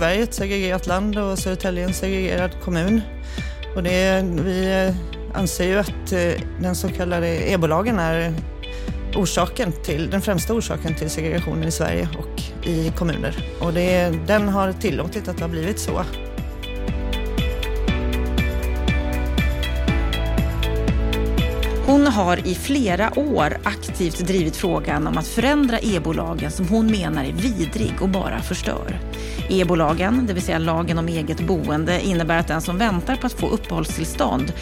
Sverige ett segregerat land och Södertälje en segregerad kommun. Och det, vi anser ju att eh, den så kallade e-bolagen är orsaken till, den främsta orsaken till segregationen i Sverige och i kommuner. Och det, den har tillåtit att det har blivit så. Hon har i flera år aktivt drivit frågan om att förändra EBO-lagen som hon menar är vidrig och bara förstör. EBO-lagen, det vill säga lagen om eget boende, innebär att den som väntar på att få uppehållstillstånd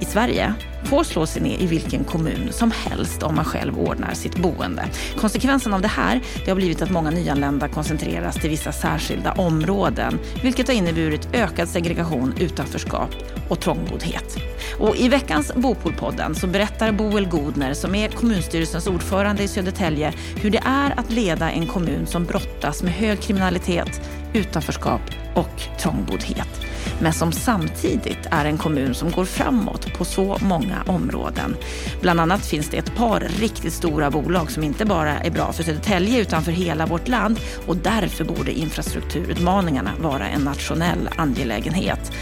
i Sverige får slå sig ner i vilken kommun som helst om man själv ordnar sitt boende. Konsekvensen av det här det har blivit att många nyanlända koncentreras till vissa särskilda områden, vilket har inneburit ökad segregation, utanförskap och trångboddhet. Och I veckans Bopolpodden så berättar Boel Godner, som är kommunstyrelsens ordförande i Södertälje, hur det är att leda en kommun som brottas med hög kriminalitet, utanförskap och trångboddhet. Men som samtidigt är en kommun som går framåt på så många områden. Bland annat finns det ett par riktigt stora bolag som inte bara är bra för Södertälje utan för hela vårt land och därför borde infrastrukturutmaningarna vara en nationell angelägenhet.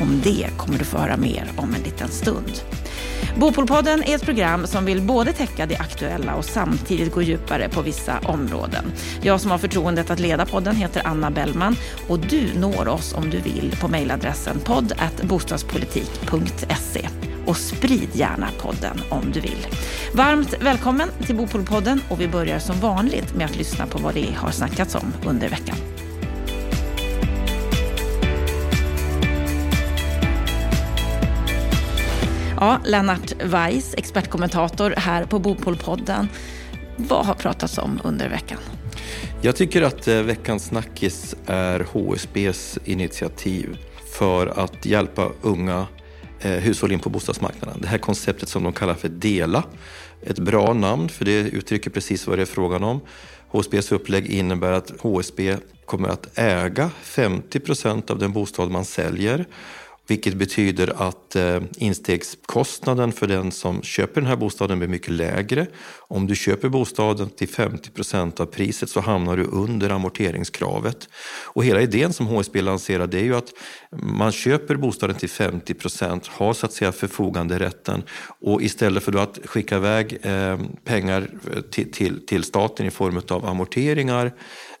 Om det kommer du få höra mer om en liten stund. Bopolpodden är ett program som vill både täcka det aktuella och samtidigt gå djupare på vissa områden. Jag som har förtroendet att leda podden heter Anna Bellman och du når oss om du vill på mejladressen podd.bostadspolitik.se och sprid gärna podden om du vill. Varmt välkommen till Bopolpodden och vi börjar som vanligt med att lyssna på vad det har snackats om under veckan. Ja, Lennart Weiss, expertkommentator här på Bopolpodden. Vad har pratats om under veckan? Jag tycker att eh, veckans snackis är HSBs initiativ för att hjälpa unga eh, hushåll in på bostadsmarknaden. Det här konceptet som de kallar för DELA. Ett bra namn för det uttrycker precis vad det är frågan om. HSBs upplägg innebär att HSB kommer att äga 50 procent av den bostad man säljer vilket betyder att eh, instegskostnaden för den som köper den här bostaden blir mycket lägre. Om du köper bostaden till 50 procent av priset så hamnar du under amorteringskravet. Och hela idén som HSB lanserar det är ju att man köper bostaden till 50 procent, har så att säga förfoganderätten och istället för att skicka iväg eh, pengar eh, till, till, till staten i form av amorteringar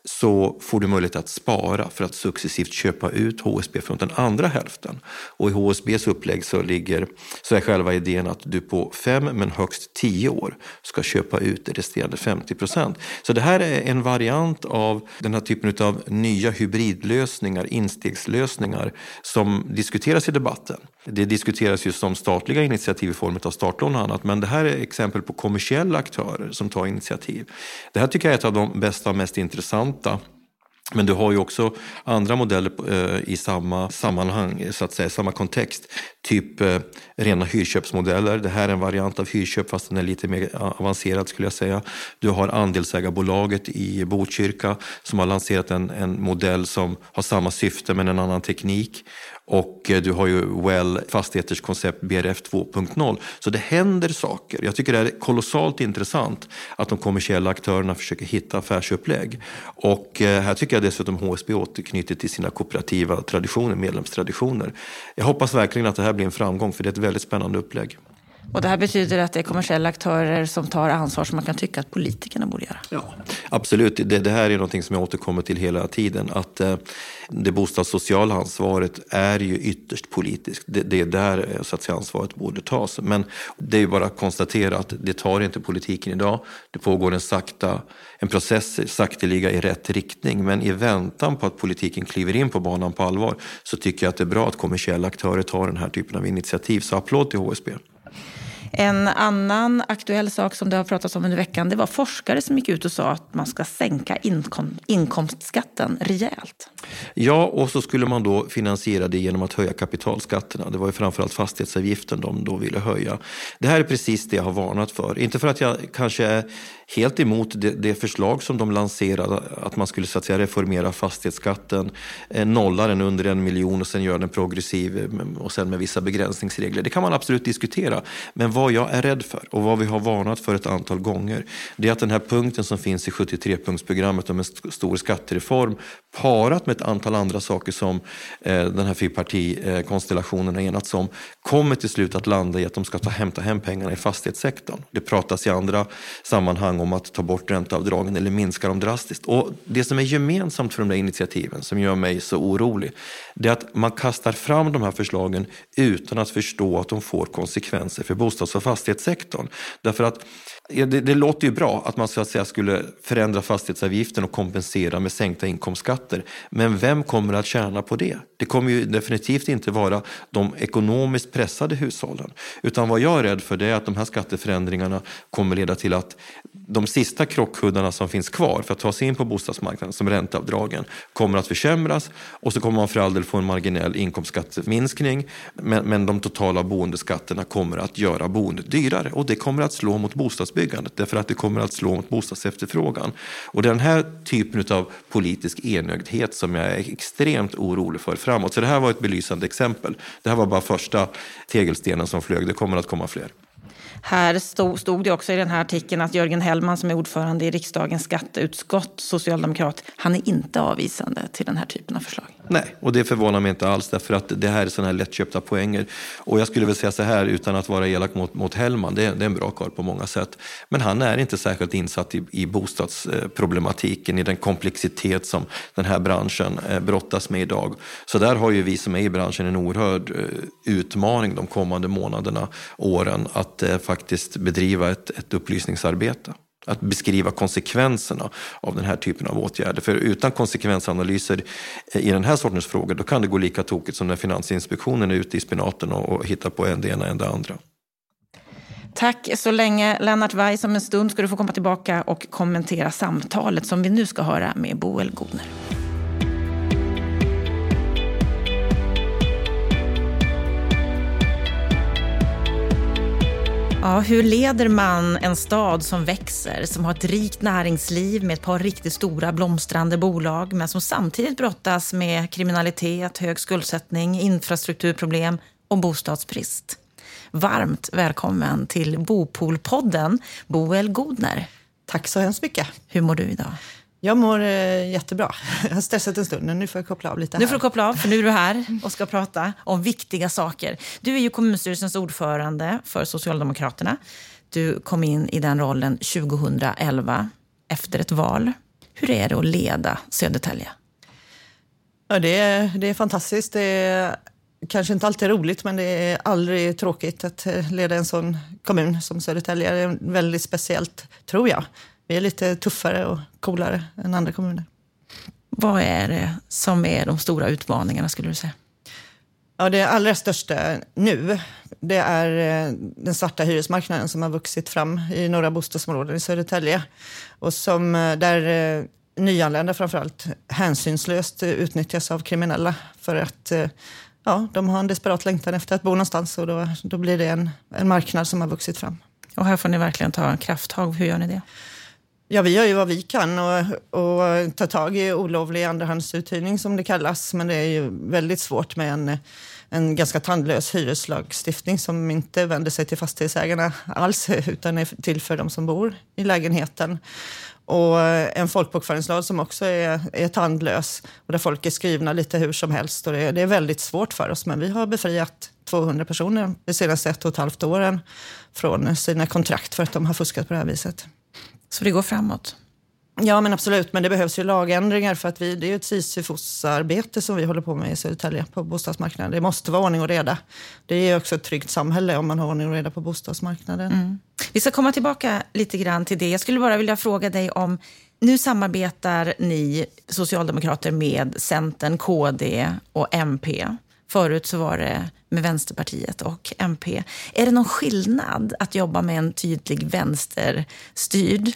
så får du möjlighet att spara för att successivt köpa ut HSB från den andra hälften. Och i HSBs upplägg så, ligger, så är själva idén att du på fem men högst tio år ska köpa ut det resterande 50 procent. Så det här är en variant av den här typen av nya hybridlösningar, instegslösningar som diskuteras i debatten. Det diskuteras just om statliga initiativ i form av startlån och annat men det här är exempel på kommersiella aktörer som tar initiativ. Det här tycker jag är ett av de bästa och mest intressanta men du har ju också andra modeller eh, i samma sammanhang, så att säga, samma kontext. Typ eh, rena hyrköpsmodeller. Det här är en variant av hyrköp fast den är lite mer eh, avancerad skulle jag säga. Du har andelsägarbolaget i Botkyrka som har lanserat en, en modell som har samma syfte men en annan teknik. Och eh, du har ju Well Fastigheters koncept BRF 2.0. Så det händer saker. Jag tycker det är kolossalt intressant att de kommersiella aktörerna försöker hitta affärsupplägg. Och eh, här tycker jag dessutom HSB återknyter till sina kooperativa traditioner, medlemstraditioner. Jag hoppas verkligen att det här blir en framgång för det är ett väldigt spännande upplägg. Och det här betyder att det är kommersiella aktörer som tar ansvar som man kan tycka att politikerna borde göra? Ja, absolut. Det, det här är något som jag återkommer till hela tiden. Att eh, det bostadssociala ansvaret är ju ytterst politiskt. Det, det är där eh, så att säga, ansvaret borde tas. Men det är ju bara att konstatera att det tar inte politiken idag. Det pågår en, sakta, en process sakteliga i rätt riktning. Men i väntan på att politiken kliver in på banan på allvar så tycker jag att det är bra att kommersiella aktörer tar den här typen av initiativ. Så applåd till HSB. En annan aktuell sak som det har pratats om under veckan det var forskare som gick ut och sa att man ska sänka inkom inkomstskatten rejält. Ja, och så skulle man då finansiera det genom att höja kapitalskatterna. Det var ju framförallt fastighetsavgiften de då ville höja. Det här är precis det jag har varnat för. Inte för att jag kanske är helt emot det, det, förslag som de lanserade, att man skulle så att säga, reformera fastighetsskatten, eh, nolla den under en miljon och sen göra den progressiv eh, och sen med vissa begränsningsregler. Det kan man absolut diskutera. Men vad jag är rädd för och vad vi har varnat för ett antal gånger, det är att den här punkten som finns i 73-punktsprogrammet om en st stor skattereform parat med ett antal andra saker som eh, den här fyrpartikonstellationen har enats om kommer till slut att landa i att de ska ta, hämta hem pengarna i fastighetssektorn. Det pratas i andra sammanhang om att ta bort ränteavdragen eller minska dem drastiskt. Och det som är gemensamt för de där initiativen som gör mig så orolig det är att man kastar fram de här förslagen utan att förstå att de får konsekvenser för bostads och fastighetssektorn. Därför att det, det, låter ju bra att man så att säga skulle förändra fastighetsavgiften och kompensera med sänkta inkomstskatter. Men vem kommer att tjäna på det? Det kommer ju definitivt inte vara de ekonomiskt pressade hushållen. Utan vad jag är rädd för det är att de här skatteförändringarna kommer leda till att de sista krockkuddarna som finns kvar för att ta sig in på bostadsmarknaden, som ränteavdragen, kommer att försämras och så kommer man för all del få en marginell inkomstskatteminskning men, men de totala boendeskatterna kommer att göra boendet dyrare och det kommer att slå mot bostadsmarknaden bostadsbyggandet därför att det kommer att slå mot bostadsefterfrågan. Och det är den här typen av politisk enögdhet som jag är extremt orolig för framåt. Så det här var ett belysande exempel. Det här var bara första tegelstenen som flög, det kommer att komma fler. Här stod, stod det också i den här artikeln att Jörgen Hellman som är ordförande i riksdagens skatteutskott, socialdemokrat, han är inte avvisande till den här typen av förslag. Nej, och det förvånar mig inte alls därför att det här är sådana här lättköpta poänger. Och jag skulle väl säga så här utan att vara elak mot, mot Hellman, det, det är en bra karl på många sätt. Men han är inte särskilt insatt i, i bostadsproblematiken, i den komplexitet som den här branschen eh, brottas med idag. Så där har ju vi som är i branschen en oerhörd eh, utmaning de kommande månaderna, åren, att eh, faktiskt bedriva ett, ett upplysningsarbete. Att beskriva konsekvenserna av den här typen av åtgärder. För utan konsekvensanalyser eh, i den här sortens frågor då kan det gå lika tokigt som när Finansinspektionen är ute i spenaten och, och hittar på en det ena än det andra. Tack så länge Lennart Weiss. Om en stund ska du få komma tillbaka och kommentera samtalet som vi nu ska höra med Boel Godner. Ja, hur leder man en stad som växer, som har ett rikt näringsliv med ett par riktigt stora blomstrande bolag, men som samtidigt brottas med kriminalitet, hög skuldsättning, infrastrukturproblem och bostadsbrist? Varmt välkommen till Bopolpodden, Boel Godner. Tack så hemskt mycket. Hur mår du idag? Jag mår eh, jättebra. Jag har stressat en stund, men nu får jag koppla av lite. Här. Nu får du koppla av, för nu är du här och ska prata om viktiga saker. Du är ju kommunstyrelsens ordförande för Socialdemokraterna. Du kom in i den rollen 2011 efter ett val. Hur är det att leda Södertälje? Ja, det, är, det är fantastiskt. Det är kanske inte alltid roligt, men det är aldrig tråkigt att eh, leda en sån kommun som Södertälje. Det är väldigt speciellt, tror jag. Vi är lite tuffare och coolare än andra kommuner. Vad är det som är de stora utmaningarna skulle du säga? Ja, det allra största nu, det är eh, den svarta hyresmarknaden som har vuxit fram i några bostadsområden i Södertälje. Och som, eh, där eh, nyanlända framförallt hänsynslöst utnyttjas av kriminella för att ja, de har en desperat längtan efter att bo någonstans och då, då blir det en, en marknad som har vuxit fram. Och här får ni verkligen ta krafttag. Hur gör ni det? Ja, vi gör ju vad vi kan och, och tar tag i olovlig andrahandsuthyrning som det kallas. Men det är ju väldigt svårt med en, en ganska tandlös hyreslagstiftning som inte vänder sig till fastighetsägarna alls utan är till för de som bor i lägenheten. Och en folkbokföringslag som också är, är tandlös och där folk är skrivna lite hur som helst. Och det, det är väldigt svårt för oss, men vi har befriat 200 personer de senaste ett och ett halvt åren från sina kontrakt för att de har fuskat på det här viset. Så det går framåt? Ja, men absolut. Men det behövs ju lagändringar för att vi, det är ett Sisyfos-arbete som vi håller på med i Södertälje på bostadsmarknaden. Det måste vara ordning och reda. Det är också ett tryggt samhälle om man har ordning och reda på bostadsmarknaden. Mm. Vi ska komma tillbaka lite grann till det. Jag skulle bara vilja fråga dig om nu samarbetar ni socialdemokrater med Centern, KD och MP. Förut så var det med Vänsterpartiet och MP. Är det någon skillnad att jobba med en tydlig vänsterstyrd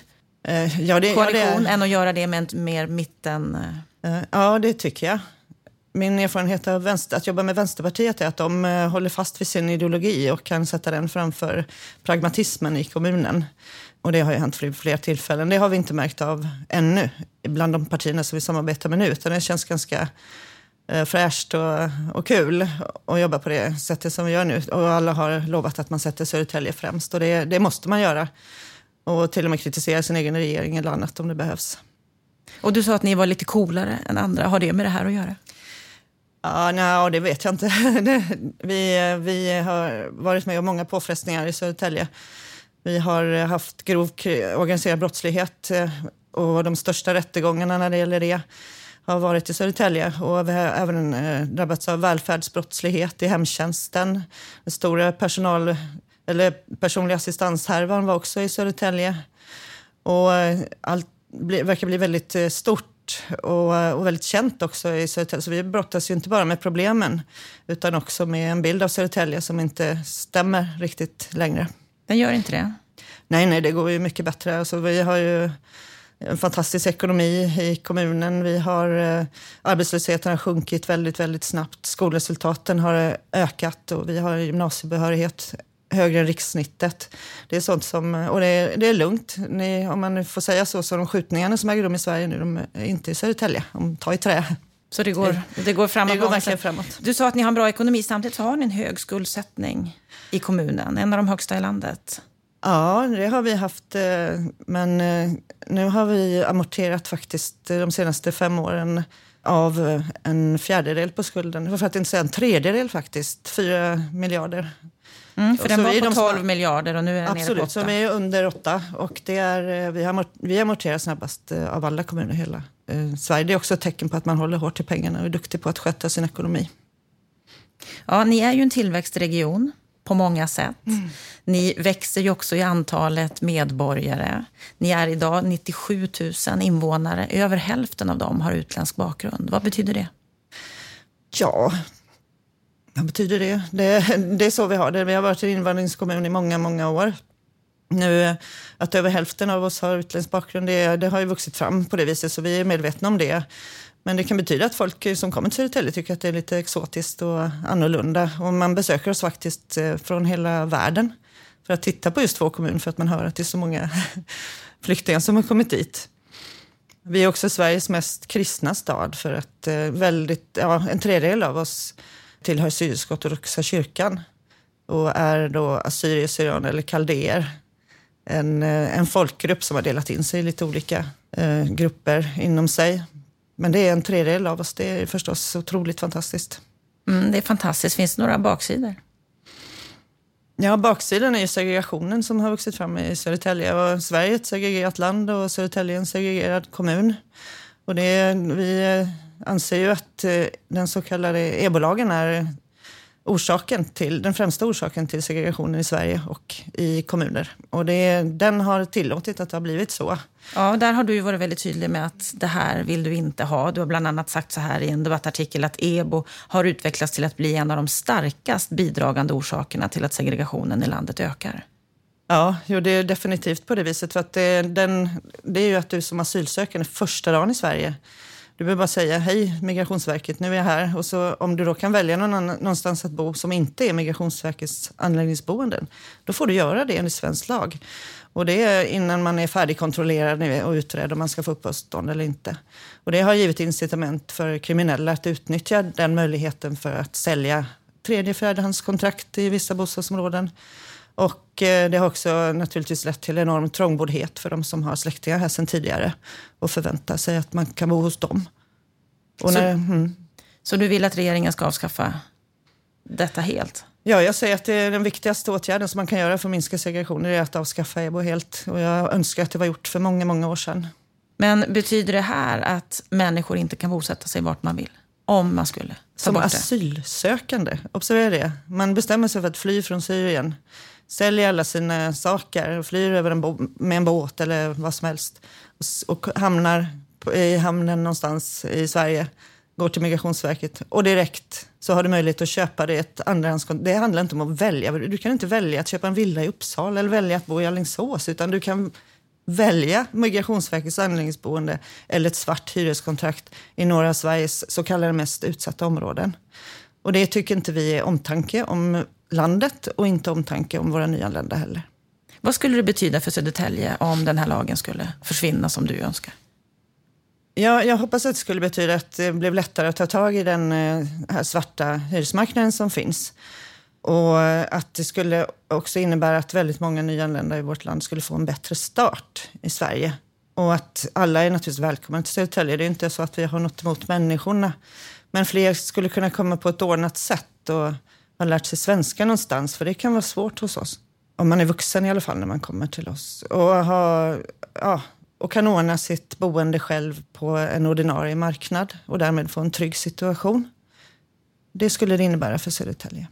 eh, ja, det, koalition ja, än att göra det med en mer mitten... Eh, ja, det tycker jag. Min erfarenhet av vänster, att jobba med Vänsterpartiet är att de eh, håller fast vid sin ideologi och kan sätta den framför pragmatismen i kommunen. Och det har ju hänt vid flera tillfällen. Det har vi inte märkt av ännu bland de partierna som vi samarbetar med nu. Utan det känns ganska fräscht och, och kul att jobba på det sättet som vi gör nu. Och alla har lovat att man sätter Södertälje främst och det, det måste man göra. Och till och med kritisera sin egen regering eller annat om det behövs. Och du sa att ni var lite coolare än andra. Har det med det här att göra? Ja, nej, det vet jag inte. vi, vi har varit med om många påfrestningar i Södertälje. Vi har haft grov organiserad brottslighet eh, och de största rättegångarna när det gäller det har varit i Södertälje och vi har även eh, drabbats av välfärdsbrottslighet i hemtjänsten. Den stora personal, eller personlig assistanshärvan var också i Södertälje. Och eh, allt verkar bli väldigt stort och, och, väldigt känt också i Södertälje. Så vi brottas ju inte bara med problemen utan också med en bild av Södertälje som inte stämmer riktigt längre. Den gör inte det? Nej, nej, det går ju mycket bättre. Alltså, vi har ju en fantastisk ekonomi i kommunen. Vi har, eh, arbetslösheten har sjunkit väldigt, väldigt snabbt. Skolresultaten har ökat och vi har gymnasiebehörighet högre än rikssnittet. Det är sånt som, och det är, det är lugnt. Ni, om man får säga så, så de skjutningarna som äger rum i Sverige nu, de är inte i Södertälje. De tar i trä. Så det går, det går framåt? Det går verkligen framåt. Du sa att ni har en bra ekonomi. Samtidigt har ni en hög skuldsättning i kommunen. En av de högsta i landet. Ja, det har vi haft. Eh, men eh, nu har vi amorterat faktiskt de senaste fem åren av eh, en fjärdedel på skulden. För att inte säga en tredjedel faktiskt. Fyra miljarder. Mm, för den var på 12 de, miljarder och nu är den Absolut, nere på 8. så vi är under 8. Och det är, vi, har, vi amorterar snabbast av alla kommuner i hela eh, Sverige. Det är också ett tecken på att man håller hårt i pengarna och är duktig på att sköta sin ekonomi. Ja, ni är ju en tillväxtregion på många sätt. Mm. Ni växer ju också i antalet medborgare. Ni är idag 97 000 invånare. Över hälften av dem har utländsk bakgrund. Vad betyder det? Ja, vad betyder det? det? Det är så vi har det. Vi har varit en invandringskommun i många, många år. Nu att över hälften av oss har utländsk bakgrund, det, det har ju vuxit fram på det viset, så vi är medvetna om det. Men det kan betyda att folk som kommer till Södertälje tycker att det är lite exotiskt och annorlunda. Och man besöker oss faktiskt eh, från hela världen för att titta på just vår kommun för att man hör att det är så många flyktingar som har kommit dit. Vi är också Sveriges mest kristna stad för att eh, väldigt, ja, en tredjedel av oss tillhör syrisk-ortodoxa kyrkan och är då assyrier, syrianer eller kaldéer. En, eh, en folkgrupp som har delat in sig i lite olika eh, grupper inom sig. Men det är en tredjedel av oss. Det är förstås otroligt fantastiskt. Mm, det är fantastiskt. Finns det några baksidor? Ja, baksidan är ju segregationen som har vuxit fram i Södertälje. Och Sverige är ett segregerat land och Södertälje är en segregerad kommun. Och det, vi anser ju att eh, den så kallade EBO-lagen är orsaken till, den främsta orsaken till segregationen i Sverige och i kommuner. Och det, den har tillåtit att det har blivit så. Ja, där har du varit väldigt tydlig med att det här vill du inte ha. Du har bland annat sagt så här i en debattartikel att EBO har utvecklats till att bli en av de starkast bidragande orsakerna till att segregationen i landet ökar. Ja, jo, det är definitivt på det viset. För att det, den, det är ju att du som asylsökande första dagen i Sverige du behöver bara säga hej Migrationsverket, nu är jag här. Och så om du då kan välja någon annan, någonstans att bo som inte är Migrationsverkets anläggningsboenden, då får du göra det enligt svensk lag. Och det är innan man är färdigkontrollerad och utredd om man ska få uppehållstillstånd eller inte. Och det har givit incitament för kriminella att utnyttja den möjligheten för att sälja tredje fjärdehandskontrakt i vissa bostadsområden. Och eh, det har också naturligtvis lett till enorm trångboddhet för de som har släktingar här sedan tidigare och förväntar sig att man kan bo hos dem. Och så, när, mm. så du vill att regeringen ska avskaffa detta helt? Ja, jag säger att det är den viktigaste åtgärden som man kan göra för att minska segregationen är att avskaffa EBO helt. Och jag önskar att det var gjort för många, många år sedan. Men betyder det här att människor inte kan bosätta sig vart man vill? Om man skulle ta Som bort det? asylsökande, observera det. Man bestämmer sig för att fly från Syrien säljer alla sina saker och flyr över en med en båt eller vad som helst och, och hamnar i hamnen någonstans i Sverige, går till Migrationsverket och direkt så har du möjlighet att köpa det ett andrahandskontrakt. Det handlar inte om att välja. Du kan inte välja att köpa en villa i Uppsala eller välja att bo i Alingsås utan du kan välja Migrationsverkets anläggningsboende eller ett svart hyreskontrakt i några av Sveriges så kallade mest utsatta områden. Och det tycker inte vi är omtanke om landet och inte omtanke om våra nyanlända heller. Vad skulle det betyda för Södertälje om den här lagen skulle försvinna som du önskar? Ja, jag hoppas att det skulle betyda att det blev lättare att ta tag i den eh, här svarta hyresmarknaden som finns. Och eh, att det skulle också innebära att väldigt många nyanlända i vårt land skulle få en bättre start i Sverige Och att alla är naturligtvis välkomna till Södertälje. Det är inte så att vi har något emot människorna. Men fler skulle kunna komma på ett ordnat sätt och har lärt sig svenska någonstans. För det kan vara svårt hos oss. Om man är vuxen i alla fall när man kommer till oss. Och, ha, ja, och kan ordna sitt boende själv på en ordinarie marknad och därmed få en trygg situation. Det skulle det innebära för Södertälje.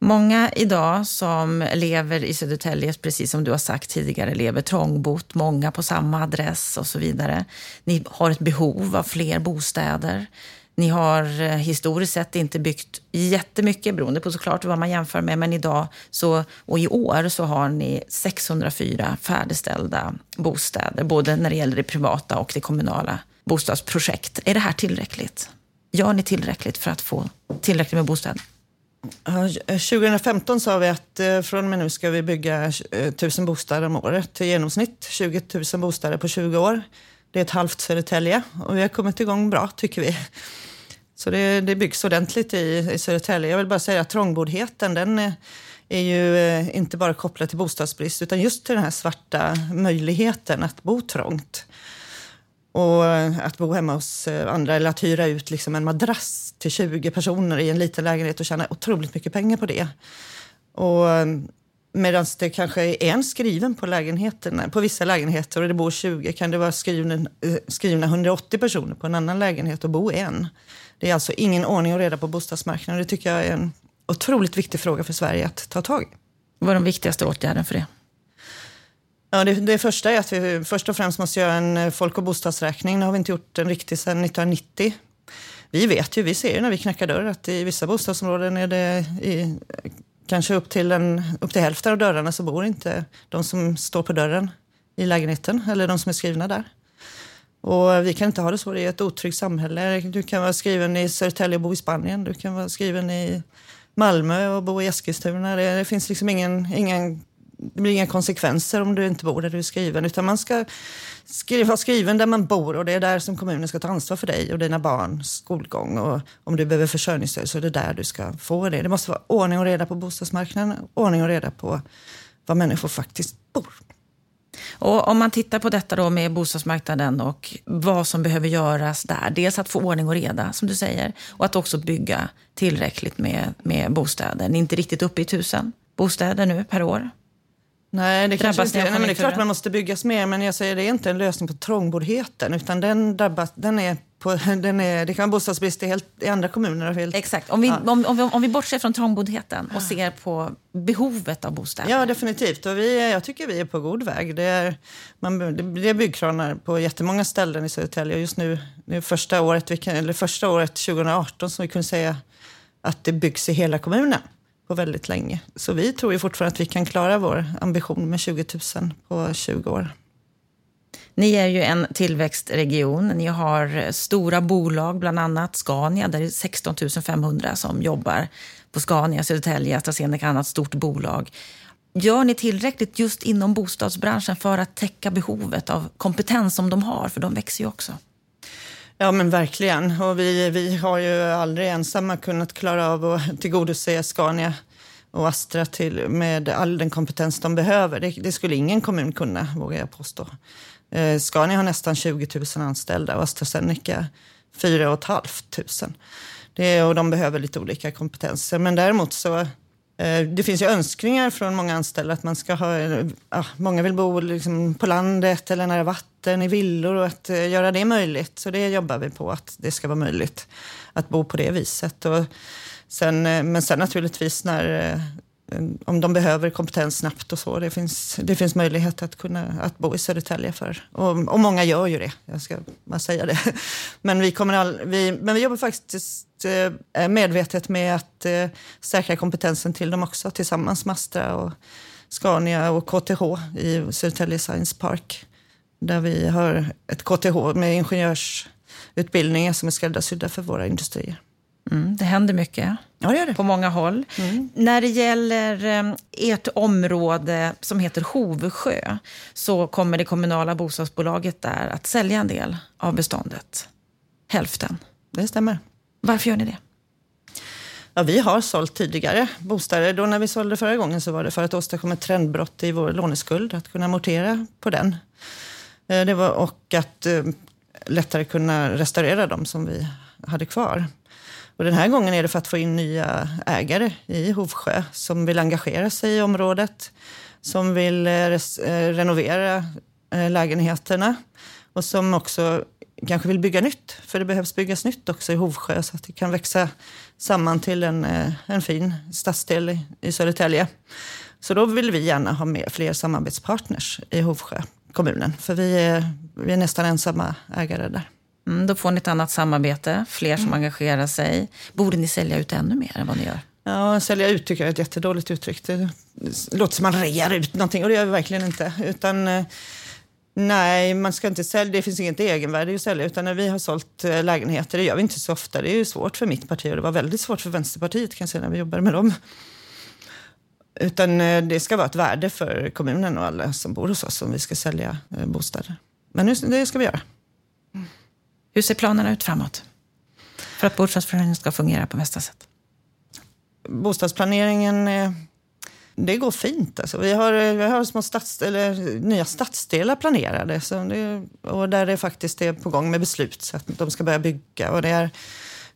Många idag som lever i Södertälje, precis som du har sagt tidigare, lever trångbott, många på samma adress och så vidare. Ni har ett behov av fler bostäder. Ni har eh, historiskt sett inte byggt jättemycket, beroende på såklart vad man jämför med, men idag så, och i år så har ni 604 färdigställda bostäder, både när det gäller det privata och det kommunala bostadsprojekt. Är det här tillräckligt? Gör ni tillräckligt för att få tillräckligt med bostäder? 2015 eh, sa vi att eh, från och med nu ska vi bygga 1000 bostäder om året i genomsnitt. 20 000 bostäder på 20 år. Det är ett halvt Södertälje och vi har kommit igång bra tycker vi. Så det, det byggs ordentligt i, i Södertälje. Jag vill bara säga att trångboddheten den är, är ju eh, inte bara kopplad till bostadsbrist utan just till den här svarta möjligheten att bo trångt. Och eh, att bo hemma hos eh, andra eller att hyra ut liksom en madrass till 20 personer i en liten lägenhet och tjäna otroligt mycket pengar på det. Och Medan det kanske är en skriven på lägenheten, på vissa lägenheter och det bor 20 kan det vara skrivna, eh, skrivna 180 personer på en annan lägenhet och bo en. Det är alltså ingen ordning och reda på bostadsmarknaden. Det tycker jag är en otroligt viktig fråga för Sverige att ta tag i. Vad är de viktigaste åtgärderna för det? Ja, det, det första är att vi först och främst måste göra en eh, folk och bostadsräkning. Det har vi inte gjort en riktig sedan 1990. Vi vet ju, vi ser ju när vi knackar dörr att i vissa bostadsområden är det i, kanske upp till, en, upp till hälften av dörrarna så bor inte de som står på dörren i lägenheten eller de som är skrivna där. Och vi kan inte ha det så. Det är ett otryggt samhälle. Du kan vara skriven i Södertälje och bo i Spanien. Du kan vara skriven i Malmö och bo i Eskilstuna. Det, det finns liksom ingen, ingen det blir inga konsekvenser om du inte bor där du är skriven. Utan man ska skriva, vara skriven där man bor och det är där som kommunen ska ta ansvar för dig och dina barns skolgång. Och om du behöver försörjningsstöd så är det där du ska få det. Det måste vara ordning och reda på bostadsmarknaden, ordning och reda på var människor faktiskt bor. Och om man tittar på detta då med bostadsmarknaden och vad som behöver göras där. Dels att få ordning och reda, som du säger, och att också bygga tillräckligt med, med bostäder. Ni är inte riktigt uppe i tusen bostäder nu per år. Nej, det, kanske inte, nej, men det är klart man måste byggas mer, men jag säger det är inte en lösning på trångboddheten, utan den, drabbas, den är på, den är, det kan vara bostadsbrist i, helt, i andra kommuner. Helt, Exakt. Om vi, ja. om, om, om vi bortser från trångboddheten och ser på behovet av bostäder. Ja, definitivt. Och vi, jag tycker vi är på god väg. Det är, man, det är byggkranar på jättemånga ställen i Södertälje. Just nu, det första året, vi kan, eller första året 2018 som vi kunde säga att det byggs i hela kommunen på väldigt länge. Så vi tror ju fortfarande att vi kan klara vår ambition med 20 000 på 20 år. Ni är ju en tillväxtregion. Ni har stora bolag, bland annat Scania. Där är 16 500 som jobbar på Scania, Södertälje, AstraZeneca, annat stort bolag. Gör ni tillräckligt just inom bostadsbranschen för att täcka behovet av kompetens som de har? För de växer ju också. Ja men verkligen. Och vi, vi har ju aldrig ensamma kunnat klara av att tillgodose Scania och Astra till, med all den kompetens de behöver. Det, det skulle ingen kommun kunna, vågar jag påstå. Eh, Scania har nästan 20 000 anställda och AstraZeneca 4 500. Det, och de behöver lite olika kompetenser. Men däremot så Eh, det finns ju önskningar från många anställda att man ska ha, ja, många vill bo liksom på landet eller nära vatten, i villor och att eh, göra det möjligt. Så det jobbar vi på, att det ska vara möjligt att bo på det viset. Och sen, men sen naturligtvis när Eh, om de behöver kompetens snabbt och så. Det finns, det finns möjlighet att kunna att bo i Södertälje för. Och, och många gör ju det, jag ska bara säga det. Men vi, kommer all, vi, men vi jobbar faktiskt eh, medvetet med att eh, säkra kompetensen till dem också tillsammans med Astra och Scania och KTH i Södertälje Science Park. Där vi har ett KTH med ingenjörsutbildningar som är skräddarsydda för våra industrier. Mm, det händer mycket ja, det det. på många håll. Mm. När det gäller eh, ert område som heter Hovsjö så kommer det kommunala bostadsbolaget där att sälja en del av beståndet. Hälften. Det stämmer. Varför gör ni det? Ja, vi har sålt tidigare bostäder. Då när vi sålde förra gången så var det för att åstadkomma ett trendbrott i vår låneskuld, att kunna amortera på den. Eh, det var, och att eh, lättare kunna restaurera dem som vi hade kvar. Och den här gången är det för att få in nya ägare i Hovsjö som vill engagera sig i området, som vill eh, eh, renovera eh, lägenheterna och som också kanske vill bygga nytt. För det behövs byggas nytt också i Hovsjö så att det kan växa samman till en, en fin stadsdel i Södertälje. Så då vill vi gärna ha med fler samarbetspartners i Hovsjö kommunen. För vi är, vi är nästan ensamma ägare där. Mm, då får ni ett annat samarbete, fler som mm. engagerar sig. Borde ni sälja ut ännu mer än vad ni gör? Ja, sälja ut tycker jag är ett jättedåligt uttryck. Det låter som man rear ut någonting och det gör vi verkligen inte. Utan, eh, nej, man ska inte sälja, det finns inget egenvärde i att sälja. Utan när vi har sålt eh, lägenheter, det gör vi inte så ofta. Det är ju svårt för mitt parti och det var väldigt svårt för Vänsterpartiet kan jag säga när vi jobbade med dem. Utan eh, det ska vara ett värde för kommunen och alla som bor hos oss om vi ska sälja bostäder. Men det ska vi göra. Hur ser planerna ut framåt? För att bostadsförsörjningen ska fungera på bästa sätt. Bostadsplaneringen, eh, det går fint. Alltså. Vi, har, eh, vi har små stads, eller, nya stadsdelar planerade så det, och där det faktiskt är på gång med beslut så att de ska börja bygga. Och det är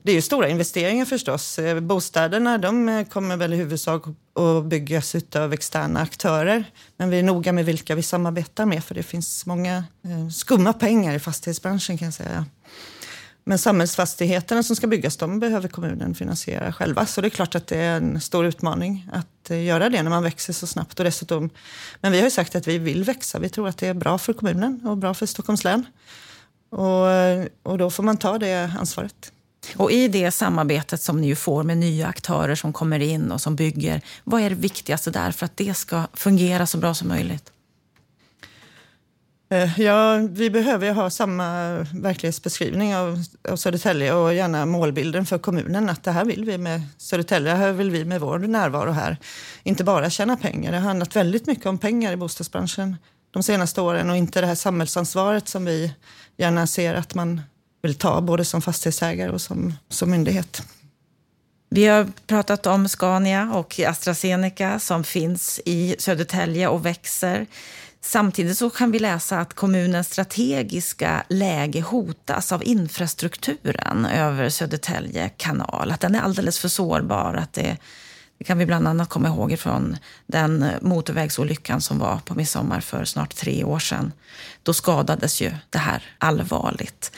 det är ju stora investeringar förstås. Eh, bostäderna de eh, kommer väl i huvudsak att byggas av externa aktörer. Men vi är noga med vilka vi samarbetar med för det finns många eh, skumma pengar i fastighetsbranschen kan jag säga. Men samhällsfastigheterna som ska byggas, de behöver kommunen finansiera själva. Så det är klart att det är en stor utmaning att göra det när man växer så snabbt. Och dessutom, men vi har ju sagt att vi vill växa. Vi tror att det är bra för kommunen och bra för Stockholms län. Och, och då får man ta det ansvaret. Och i det samarbetet som ni ju får med nya aktörer som kommer in och som bygger, vad är det viktigaste där för att det ska fungera så bra som möjligt? Eh, ja, vi behöver ha samma verklighetsbeskrivning av, av Södertälje och gärna målbilden för kommunen. Att det här vill vi med Södertälje, det här vill vi med vår närvaro här. Inte bara tjäna pengar. Det har handlat väldigt mycket om pengar i bostadsbranschen de senaste åren och inte det här samhällsansvaret som vi gärna ser att man vill ta, både som fastighetsägare och som, som myndighet. Vi har pratat om Scania och AstraZeneca som finns i Södertälje och växer. Samtidigt så kan vi läsa att kommunens strategiska läge hotas av infrastrukturen över Södertälje kanal. Att den är alldeles för sårbar. Att det, det kan vi bland annat komma ihåg från den motorvägsolyckan som var på midsommar för snart tre år sedan. Då skadades ju det här allvarligt.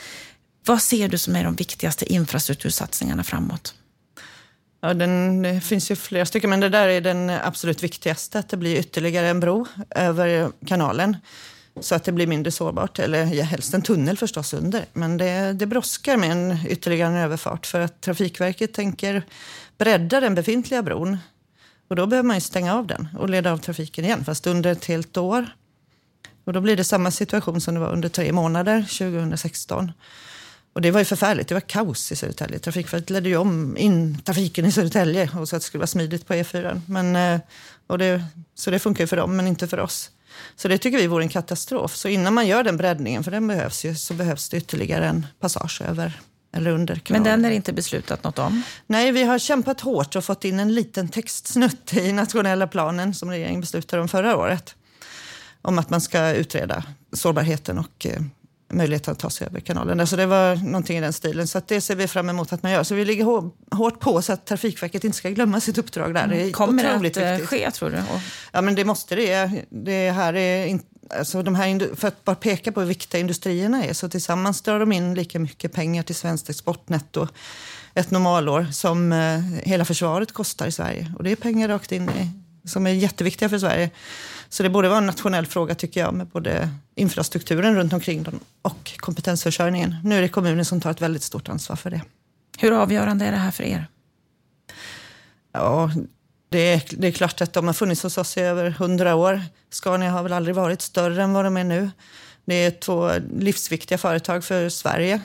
Vad ser du som är de viktigaste infrastruktursatsningarna framåt? Ja, den, det finns ju flera stycken, men det där är den absolut viktigaste. Att det blir ytterligare en bro över kanalen så att det blir mindre sårbart. Eller ja, helst en tunnel förstås under. Men det, det brådskar med en ytterligare en överfart för att Trafikverket tänker bredda den befintliga bron. Och då behöver man ju stänga av den och leda av trafiken igen, fast under ett helt år. Och då blir det samma situation som det var under tre månader 2016. Och det var ju förfärligt. Det var kaos i Södertälje. Trafikverket ledde ju om in trafiken i Södertälje och så att det skulle vara smidigt på E4. Men, eh, och det, så det funkar ju för dem, men inte för oss. Så det tycker vi vore en katastrof. Så innan man gör den breddningen, för den behövs ju, så behövs det ytterligare en passage över eller under kanalen. Men den är inte beslutat något om? Nej, vi har kämpat hårt och fått in en liten textsnutt i nationella planen som regeringen beslutade om förra året. Om att man ska utreda sårbarheten och eh, möjlighet att ta sig över kanalen. Alltså det var någonting i den stilen. Så det ser vi fram emot att man gör. Så vi ligger hårt på så att Trafikverket inte ska glömma sitt uppdrag där. Det Kommer det att eh, viktigt. ske tror du? Ja men det måste det. det här är in, alltså de här, för att bara peka på hur viktiga industrierna är så tillsammans drar de in lika mycket pengar till svenskt exportnetto ett normalår som eh, hela försvaret kostar i Sverige. Och det är pengar rakt in i, som är jätteviktiga för Sverige. Så det borde vara en nationell fråga tycker jag med både infrastrukturen runt omkring dem och kompetensförsörjningen. Nu är det kommunen som tar ett väldigt stort ansvar för det. Hur avgörande är det här för er? Ja, det är, det är klart att de har funnits hos oss i över hundra år. Scania har väl aldrig varit större än vad de är nu. Det är två livsviktiga företag för Sverige.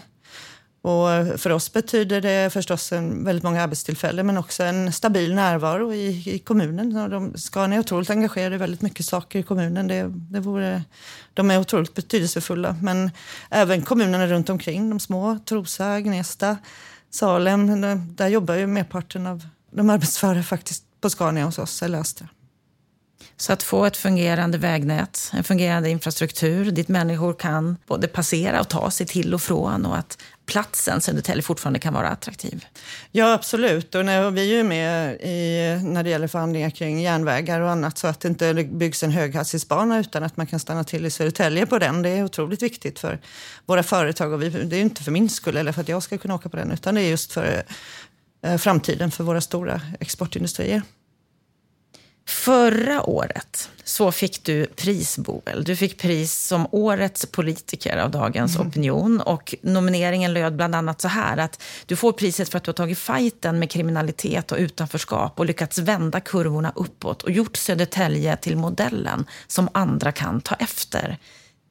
Och för oss betyder det förstås en, väldigt många arbetstillfällen men också en stabil närvaro i, i kommunen. De, Scania är otroligt engagerade i väldigt mycket saker i kommunen. Det, det vore, de är otroligt betydelsefulla. Men även kommunerna runt omkring, de små, Trosa, Gnesta, Salem. Där, där jobbar ju merparten av de arbetsföra faktiskt på Scania hos oss, eller Astra. Så att få ett fungerande vägnät, en fungerande infrastruktur dit människor kan både passera och ta sig till och från och att platsen Södertälje fortfarande kan vara attraktiv. Ja, absolut. Och när, vi är ju med i, när det gäller förhandlingar kring järnvägar och annat så att det inte byggs en höghastighetsbana utan att man kan stanna till i Södertälje på den. Det är otroligt viktigt för våra företag. Och vi, det är inte för min skull eller för att jag ska kunna åka på den utan det är just för eh, framtiden för våra stora exportindustrier. Förra året så fick du pris, Boel. Du fick pris som årets politiker av Dagens mm. Opinion. Och nomineringen löd bland annat så här att du får priset för att du har tagit fighten med kriminalitet och utanförskap och lyckats vända kurvorna uppåt och gjort Södertälje till modellen som andra kan ta efter.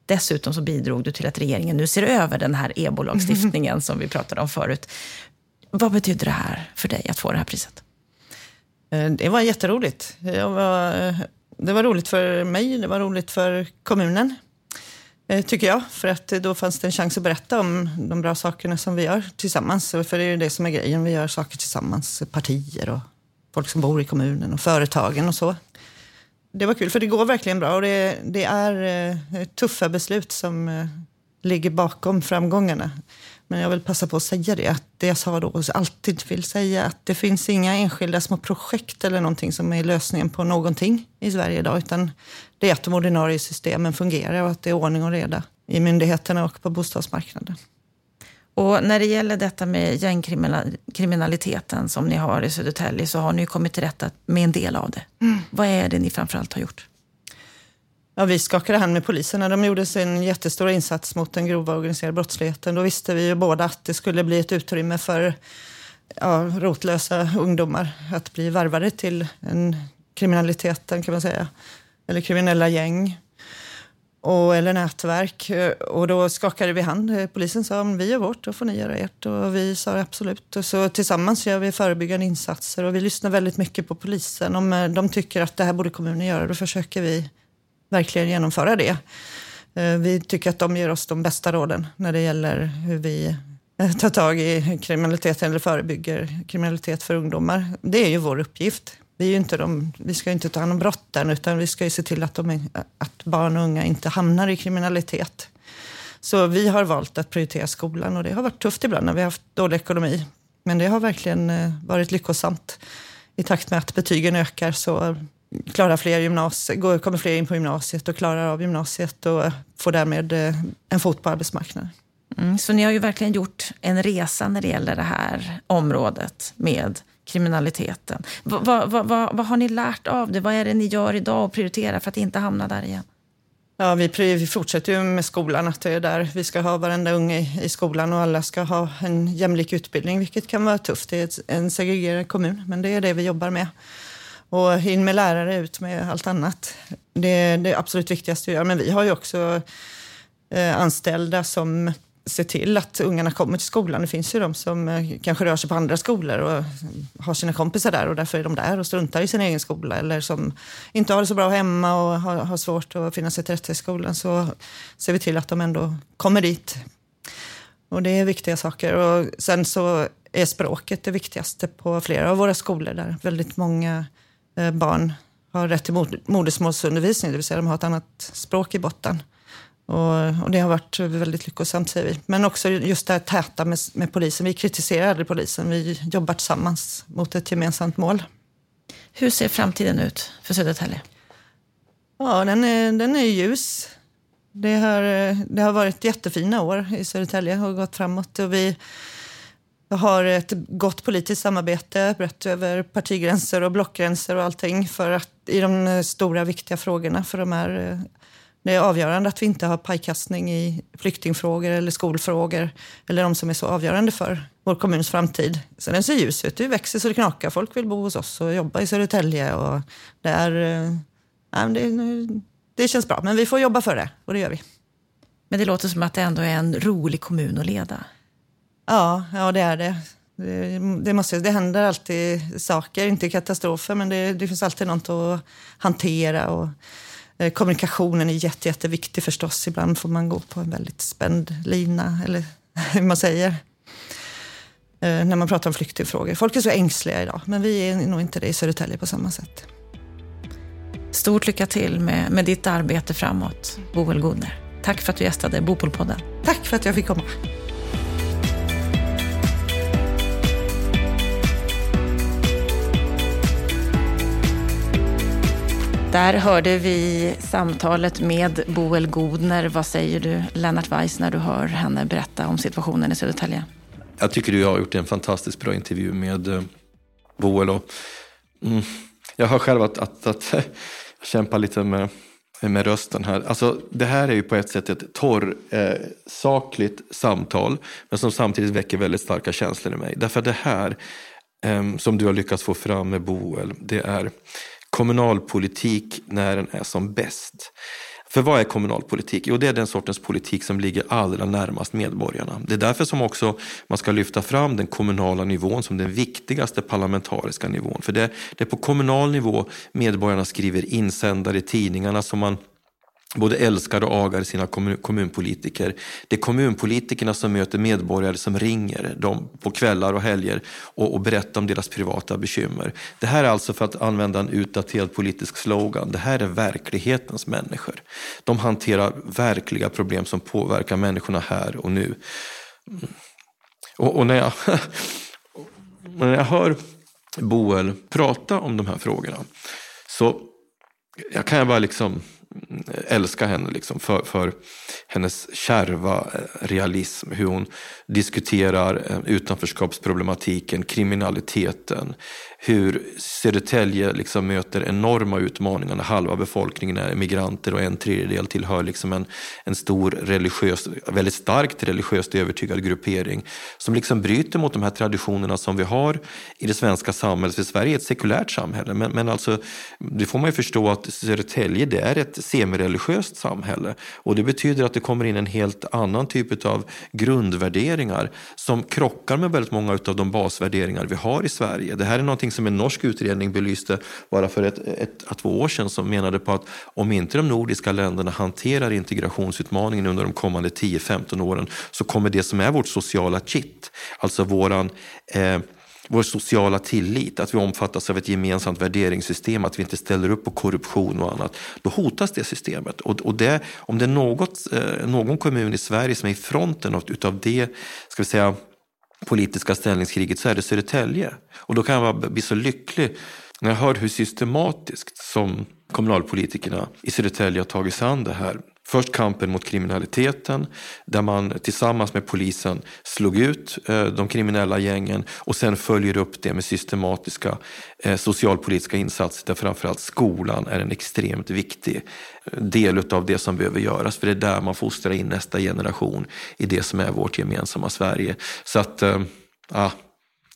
Dessutom så bidrog du till att regeringen nu ser över den här EBO-lagstiftningen mm. som vi pratade om förut. Vad betyder det här för dig att få det här priset? Eh, det var jätteroligt. Jag var, eh, det var roligt för mig, det var roligt för kommunen. Eh, tycker jag, för att då fanns det en chans att berätta om de bra sakerna som vi gör tillsammans. För det är ju det som är grejen, vi gör saker tillsammans. Partier och folk som bor i kommunen och företagen och så. Det var kul, för det går verkligen bra och det, det är tuffa beslut som ligger bakom framgångarna. Men jag vill passa på att säga det, att det jag sa då, och alltid vill säga att det finns inga enskilda små projekt eller någonting som är lösningen på någonting i Sverige idag, utan det är att de ordinarie systemen fungerar och att det är ordning och reda i myndigheterna och på bostadsmarknaden. Och när det gäller detta med gängkriminaliteten som ni har i Södertälje så har ni kommit till rätta med en del av det. Mm. Vad är det ni framförallt har gjort? Ja, vi skakade hand med polisen när de gjorde sin jättestora insats mot den grova organiserade brottsligheten. Då visste vi ju båda att det skulle bli ett utrymme för ja, rotlösa ungdomar att bli värvade till en kriminaliteten kan man säga. Eller kriminella gäng. Och, eller nätverk. Och då skakade vi hand. Polisen sa vi gör vårt, då får ni göra ert. Och vi sa absolut. Och så tillsammans gör vi förebyggande insatser och vi lyssnar väldigt mycket på polisen. Om de tycker att det här borde kommunen göra, då försöker vi verkligen genomföra det. Eh, vi tycker att de ger oss de bästa råden när det gäller hur vi eh, tar tag i kriminaliteten eller förebygger kriminalitet för ungdomar. Det är ju vår uppgift. Vi, är inte de, vi ska inte ta hand om brotten utan vi ska ju se till att, de, att barn och unga inte hamnar i kriminalitet. Så vi har valt att prioritera skolan och det har varit tufft ibland när vi har haft dålig ekonomi. Men det har verkligen eh, varit lyckosamt. I takt med att betygen ökar så klarar fler gymnasie, kommer fler in på gymnasiet och klarar av gymnasiet och får därmed eh, en fot på arbetsmarknaden. Mm, så ni har ju verkligen gjort en resa när det gäller det här området med kriminaliteten. Vad, vad, vad, vad har ni lärt av det? Vad är det ni gör idag och prioriterar för att inte hamna där igen? Ja, vi, vi fortsätter ju med skolan, att det är där vi ska ha varenda unge i, i skolan och alla ska ha en jämlik utbildning, vilket kan vara tufft. Är en segregerad kommun, men det är det vi jobbar med. Och in med lärare, ut med allt annat. Det är det absolut viktigaste att göra. Men vi har ju också eh, anställda som ser till att ungarna kommer till skolan. Det finns ju de som eh, kanske rör sig på andra skolor och har sina kompisar där och därför är de där och struntar i sin egen skola. Eller som inte har det så bra hemma och har, har svårt att finna sig till rätta i skolan. Så ser vi till att de ändå kommer dit. Och det är viktiga saker. Och sen så är språket det viktigaste på flera av våra skolor där väldigt många barn har rätt till modersmålsundervisning, det vill säga de har ett annat språk i botten. Och, och, det har varit väldigt lyckosamt säger vi. Men också just det här täta med, med polisen. Vi kritiserar aldrig polisen, vi jobbar tillsammans mot ett gemensamt mål. Hur ser framtiden ut för Södertälje? Ja, den är, den är ljus. Det har, det har varit jättefina år i Södertälje och gått framåt. Och vi, jag har ett gott politiskt samarbete brett över partigränser och blockgränser och allting för att, i de stora viktiga frågorna. För de här, eh, det är avgörande att vi inte har pajkastning i flyktingfrågor eller skolfrågor eller de som är så avgörande för vår kommuns framtid. Så den ser ljus ut. Det växer så det knakar. Folk vill bo hos oss och jobba i Södertälje. Och det, är, eh, nej, det, det känns bra, men vi får jobba för det och det gör vi. Men det låter som att det ändå är en rolig kommun att leda. Ja, ja det är det. Det, det, måste, det händer alltid saker, inte katastrofer, men det, det finns alltid något att hantera. Och, eh, kommunikationen är jätte, jätteviktig förstås. Ibland får man gå på en väldigt spänd lina, eller hur man säger. Eh, när man pratar om flyktingfrågor. Folk är så ängsliga idag, men vi är nog inte det i Södertälje på samma sätt. Stort lycka till med, med ditt arbete framåt, Boel Godner. Tack för att du gästade Bopolpodden. Tack för att jag fick komma. Där hörde vi samtalet med Boel Godner. Vad säger du, Lennart Weiss, när du hör henne berätta om situationen i Södertälje? Jag tycker du har gjort en fantastiskt bra intervju med eh, Boel. Och, mm, jag hör själv att, att, att jag kämpar lite med, med rösten här. Alltså, det här är ju på ett sätt ett torr, eh, sakligt samtal, men som samtidigt väcker väldigt starka känslor i mig. Därför att det här eh, som du har lyckats få fram med Boel, det är kommunalpolitik när den är som bäst. För vad är kommunalpolitik? Jo, det är den sortens politik som ligger allra närmast medborgarna. Det är därför som också man ska lyfta fram den kommunala nivån som den viktigaste parlamentariska nivån. För det, det är på kommunal nivå medborgarna skriver insändare i tidningarna som man både älskar och agar sina kommunpolitiker. Det är kommunpolitikerna som möter medborgare som ringer dem på kvällar och helger och, och berättar om deras privata bekymmer. Det här är alltså för att använda en utdaterad politisk slogan. Det här är verklighetens människor. De hanterar verkliga problem som påverkar människorna här och nu. Och, och när, jag, när jag hör Boel prata om de här frågorna så jag kan jag bara liksom älska henne liksom för, för hennes kärva eh, realism. Hur hon diskuterar eh, utanförskapsproblematiken, kriminaliteten. Hur Södertälje liksom möter enorma utmaningar när halva befolkningen är migranter och en tredjedel tillhör liksom en, en stor religiös, väldigt starkt religiöst övertygad gruppering som liksom bryter mot de här traditionerna som vi har i det svenska samhället. För Sverige är ett sekulärt samhälle, men, men alltså, det får man ju förstå att Södertälje det är ett semireligiöst samhälle och det betyder att det kommer in en helt annan typ av grundvärderingar som krockar med väldigt många av de basvärderingar vi har i Sverige. Det här är någonting som en norsk utredning belyste bara för ett, ett, ett, två år sedan som menade på att om inte de nordiska länderna hanterar integrationsutmaningen under de kommande 10-15 åren så kommer det som är vårt sociala kitt, alltså våran eh, vår sociala tillit, att vi omfattas av ett gemensamt värderingssystem, att vi inte ställer upp på korruption och annat, då hotas det systemet. Och, och det, om det är något, eh, någon kommun i Sverige som är i fronten av, utav det, ska vi säga, politiska ställningskriget så är det Södertälje. Och då kan jag bli så lycklig när jag hör hur systematiskt som kommunalpolitikerna i Södertälje har tagit sig an det här. Först kampen mot kriminaliteten där man tillsammans med polisen slog ut eh, de kriminella gängen och sen följer upp det med systematiska eh, socialpolitiska insatser där framförallt skolan är en extremt viktig eh, del av det som behöver göras. För det är där man fostrar in nästa generation i det som är vårt gemensamma Sverige. Så att, ja,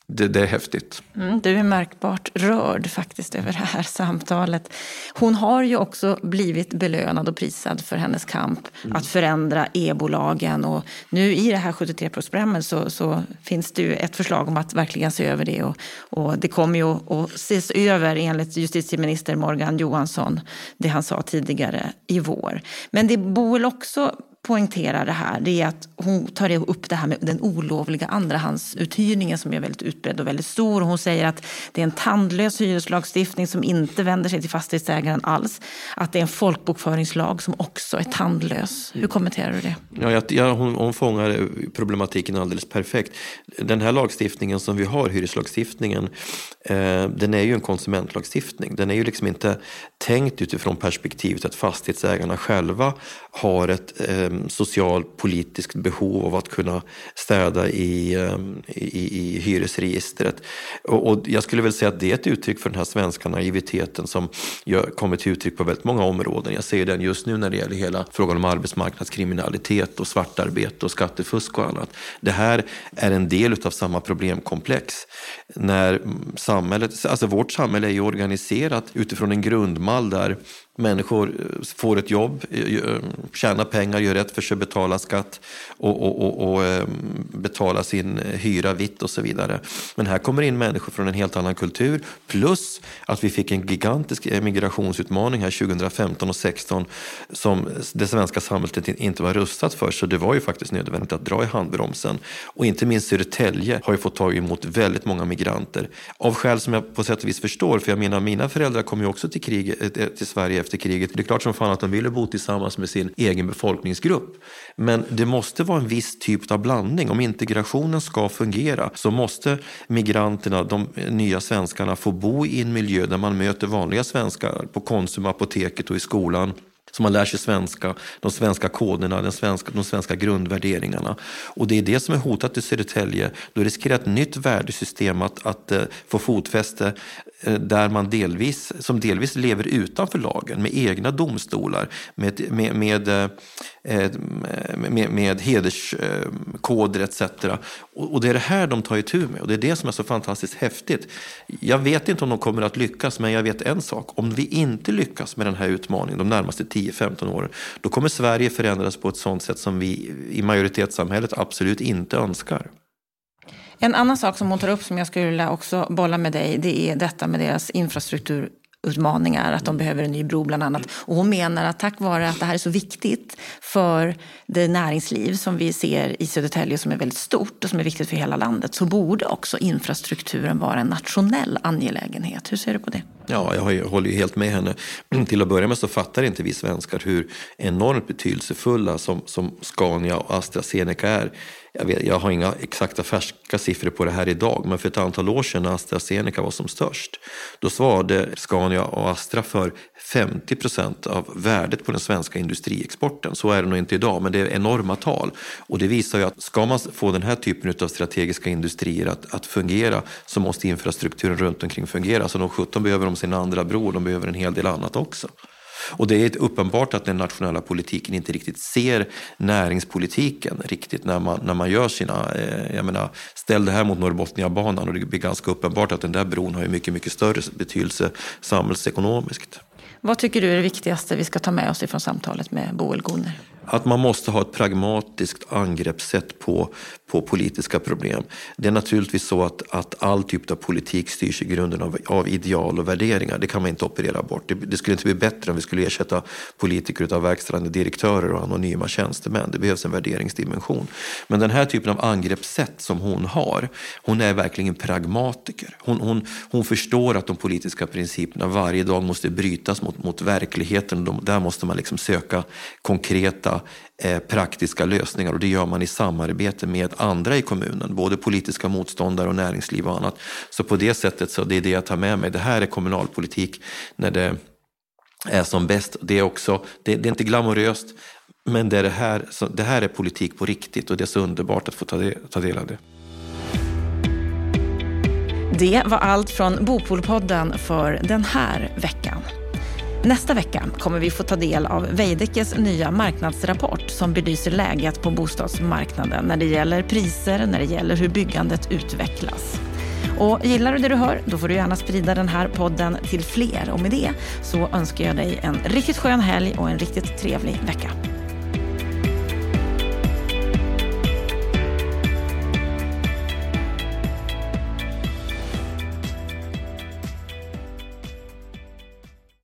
det, det, är häftigt. Mm, du är märkbart rörd faktiskt över det här samtalet. Hon har ju också blivit belönad och prisad för hennes kamp mm. att förändra e-bolagen. Och nu i det här 73-programmet så, så, finns det ju ett förslag om att verkligen se över det. Och, och det kommer ju att, ses över enligt justitieminister Morgan Johansson, det han sa tidigare i vår. Men det Boel också poängterar det här det är att hon tar upp det här med den olovliga andrahandsuthyrningen som är väldigt utbredd och väldigt stor. Hon säger att det är en tandlös hyreslagstiftning som inte vänder sig till fastighetsägaren alls. Att det är en folkbokföringslag som också är tandlös. Hur kommenterar du det? Ja, jag, ja, hon, hon fångar problematiken alldeles perfekt. Den här lagstiftningen som vi har, hyreslagstiftningen, eh, den är ju en konsumentlagstiftning. Den är ju liksom inte tänkt utifrån perspektivet att fastighetsägarna själva har ett eh, Eh, socialpolitiskt behov av att kunna städa i, eh, i, i hyresregistret. Och, och, jag skulle väl säga att det är ett uttryck för den här svenska naiviteten som kommer till uttryck på väldigt många områden. Jag ser den just nu när det gäller hela frågan om arbetsmarknadskriminalitet och svartarbete och skattefusk och annat. Det här är en del av samma problemkomplex. När samhället, alltså vårt samhälle är ju organiserat utifrån en grundmall där Människor eh, får ett jobb, eh, eh, tjänar pengar, gör rätt för sig, betalar skatt och, och, och, och betalar sin hyra vitt och så vidare. Men här kommer in människor från en helt annan kultur plus att vi fick en gigantisk migrationsutmaning här 2015 och 2016 som det svenska samhället inte var rustat för. Så det var ju faktiskt nödvändigt att dra i handbromsen. Och inte minst Södertälje har ju fått ta emot väldigt många migranter. Av skäl som jag på sätt och vis förstår. För jag menar, mina föräldrar kom ju också till, krig, till Sverige efter kriget. Det är klart som fan att de ville bo tillsammans med sin egen befolkningsgrupp. Men det måste vara en viss typ av blandning. Om integrationen ska fungera så måste migranterna, de nya svenskarna, få bo i en miljö där man möter vanliga svenskar på Konsum, apoteket och i skolan så man lär sig svenska, de svenska koderna, den svenska, de svenska grundvärderingarna. Och det är det som är hotat i Södertälje. Då riskerar ett nytt värdesystem att, att eh, få fotfäste eh, där man delvis, som delvis lever utanför lagen med egna domstolar, med, med, med, uh, med, med hederskoder etc. Och, och det är det här de tar itu med och det är det som är så fantastiskt häftigt. Jag vet inte om de kommer att lyckas, men jag vet en sak. Om vi inte lyckas med den här utmaningen de närmaste 10-15 åren, då kommer Sverige förändras på ett sådant sätt som vi i majoritetssamhället absolut inte önskar. En annan sak som hon tar upp som jag skulle vilja också bolla med dig, det är detta med deras infrastruktur utmaningar, att de behöver en ny bro bland annat. Och hon menar att tack vare att det här är så viktigt för det näringsliv som vi ser i Södertälje som är väldigt stort och som är viktigt för hela landet så borde också infrastrukturen vara en nationell angelägenhet. Hur ser du på det? Ja, jag håller ju helt med henne. Till att börja med så fattar inte vi svenskar hur enormt betydelsefulla som, som Scania och AstraZeneca är jag, vet, jag har inga exakta färska siffror på det här idag, men för ett antal år sedan när AstraZeneca var som störst, då svarade Scania och Astra för 50 procent av värdet på den svenska industriexporten. Så är det nog inte idag, men det är enorma tal. Och det visar ju att ska man få den här typen av strategiska industrier att, att fungera så måste infrastrukturen runt omkring fungera. Så de 17 behöver de sin andra bro, de behöver en hel del annat också. Och det är uppenbart att den nationella politiken inte riktigt ser näringspolitiken riktigt när man, när man gör sina, eh, jag menar, ställ det här mot Norrbotniabanan och det blir ganska uppenbart att den där bron har ju mycket, mycket större betydelse samhällsekonomiskt. Vad tycker du är det viktigaste vi ska ta med oss ifrån samtalet med Boel Gunner? Att man måste ha ett pragmatiskt angreppssätt på, på politiska problem. Det är naturligtvis så att, att all typ av politik styrs i grunden av, av ideal och värderingar. Det kan man inte operera bort. Det, det skulle inte bli bättre om vi skulle ersätta politiker av verkställande direktörer och anonyma tjänstemän. Det behövs en värderingsdimension. Men den här typen av angreppssätt som hon har, hon är verkligen pragmatiker. Hon, hon, hon förstår att de politiska principerna varje dag måste brytas mot, mot verkligheten. De, där måste man liksom söka konkreta eh, praktiska lösningar och det gör man i samarbete med andra i kommunen, både politiska motståndare och näringsliv och annat. Så på det sättet så det är det jag tar med mig. Det här är kommunalpolitik när det är som bäst. Det är också, det, det är inte glamoröst, men det, är det, här, så, det här är politik på riktigt och det är så underbart att få ta del, ta del av det. Det var allt från Bopolpodden för den här veckan. Nästa vecka kommer vi få ta del av Veidekkes nya marknadsrapport som belyser läget på bostadsmarknaden när det gäller priser, när det gäller hur byggandet utvecklas. Och gillar du det du hör, då får du gärna sprida den här podden till fler. Och med det så önskar jag dig en riktigt skön helg och en riktigt trevlig vecka.